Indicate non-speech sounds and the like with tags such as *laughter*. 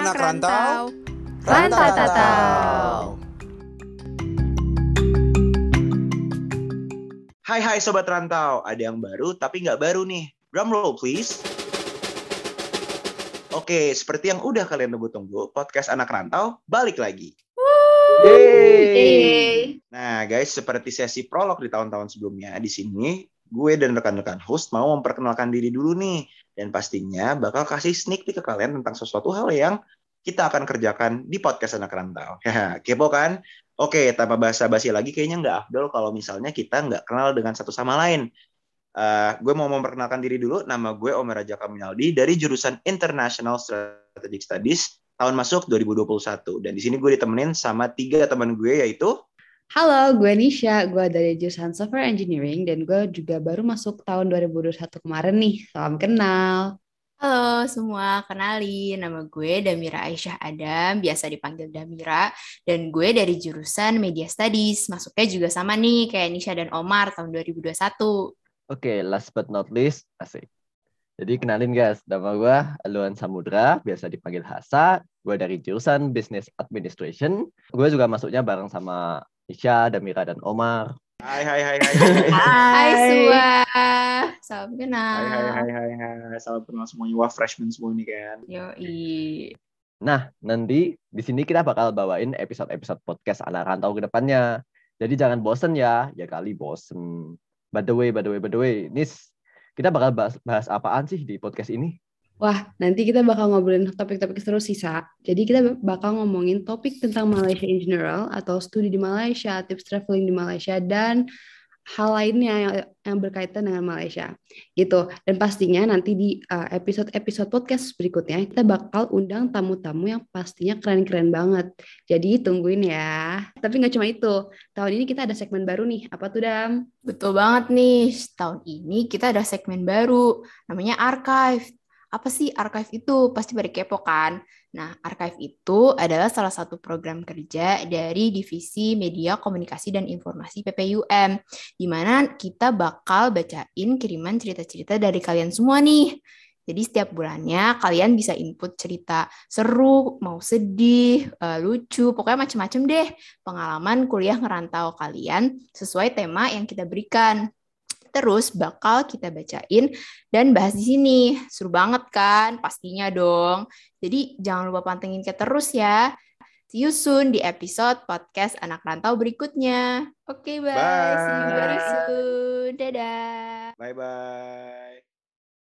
anak rantau, Rantatau. Hai hai sobat rantau, ada yang baru tapi nggak baru nih. Drum roll please. Oke, seperti yang udah kalian tunggu-tunggu, podcast anak rantau balik lagi. Yeay. Nah guys, seperti sesi prolog di tahun-tahun sebelumnya, di sini gue dan rekan-rekan host mau memperkenalkan diri dulu nih. Dan pastinya bakal kasih sneak peek ke kalian tentang sesuatu hal yang kita akan kerjakan di podcast anak rantau. *laughs* Kepo kan? Oke, tanpa basa-basi lagi, kayaknya nggak afdol kalau misalnya kita nggak kenal dengan satu sama lain. Eh, gue mau memperkenalkan diri dulu. Nama gue Omer Raja Kaminaldi dari jurusan International Strategic Studies tahun masuk 2021. Dan di sini gue ditemenin sama tiga teman gue yaitu Halo, gue Nisha. Gue dari jurusan Software Engineering dan gue juga baru masuk tahun 2021 kemarin nih. Salam kenal. Halo semua, kenalin nama gue Damira Aisyah Adam, biasa dipanggil Damira, dan gue dari jurusan Media Studies, masuknya juga sama nih kayak Nisha dan Omar tahun 2021. Oke, last but not least, asik. Jadi kenalin guys, nama gue Aluan Samudra, biasa dipanggil Hasa. Gue dari jurusan Business Administration. Gue juga masuknya bareng sama Isya, Damira, dan Omar. Hai hai hai hai hai. *laughs* Hai semua, salam Hai kenal. hai hai hai hai. Salam kenal semuanya. Wah, freshman semua nih kan. Yoi. Nah, nanti di sini kita bakal bawain episode-episode podcast anak rantau ke depannya. Jadi jangan bosen ya, ya kali bosen. By the way, by the way, by the way, Nis, kita bakal bahas, bahas apaan sih di podcast ini? Wah, nanti kita bakal ngobrolin topik-topik seru sih, Sa. Jadi kita bakal ngomongin topik tentang Malaysia in general, atau studi di Malaysia, tips traveling di Malaysia, dan hal lainnya yang, yang berkaitan dengan Malaysia. Gitu. Dan pastinya nanti di uh, episode-episode podcast berikutnya, kita bakal undang tamu-tamu yang pastinya keren-keren banget. Jadi tungguin ya. Tapi nggak cuma itu. Tahun ini kita ada segmen baru nih. Apa tuh, Dam? Betul banget nih, tahun ini kita ada segmen baru, namanya Archive. Apa sih Archive itu? Pasti pada kepo kan? Nah, Archive itu adalah salah satu program kerja dari Divisi Media, Komunikasi, dan Informasi PPUM, di mana kita bakal bacain kiriman cerita-cerita dari kalian semua nih. Jadi setiap bulannya kalian bisa input cerita seru, mau sedih, eh, lucu, pokoknya macam-macam deh pengalaman kuliah ngerantau kalian sesuai tema yang kita berikan. Terus bakal kita bacain dan bahas di sini. Seru banget kan? Pastinya dong. Jadi jangan lupa pantengin kita terus ya. See you soon di episode podcast Anak Rantau berikutnya. Oke, bye. See you very Bye. soon. Dadah. Bye bye.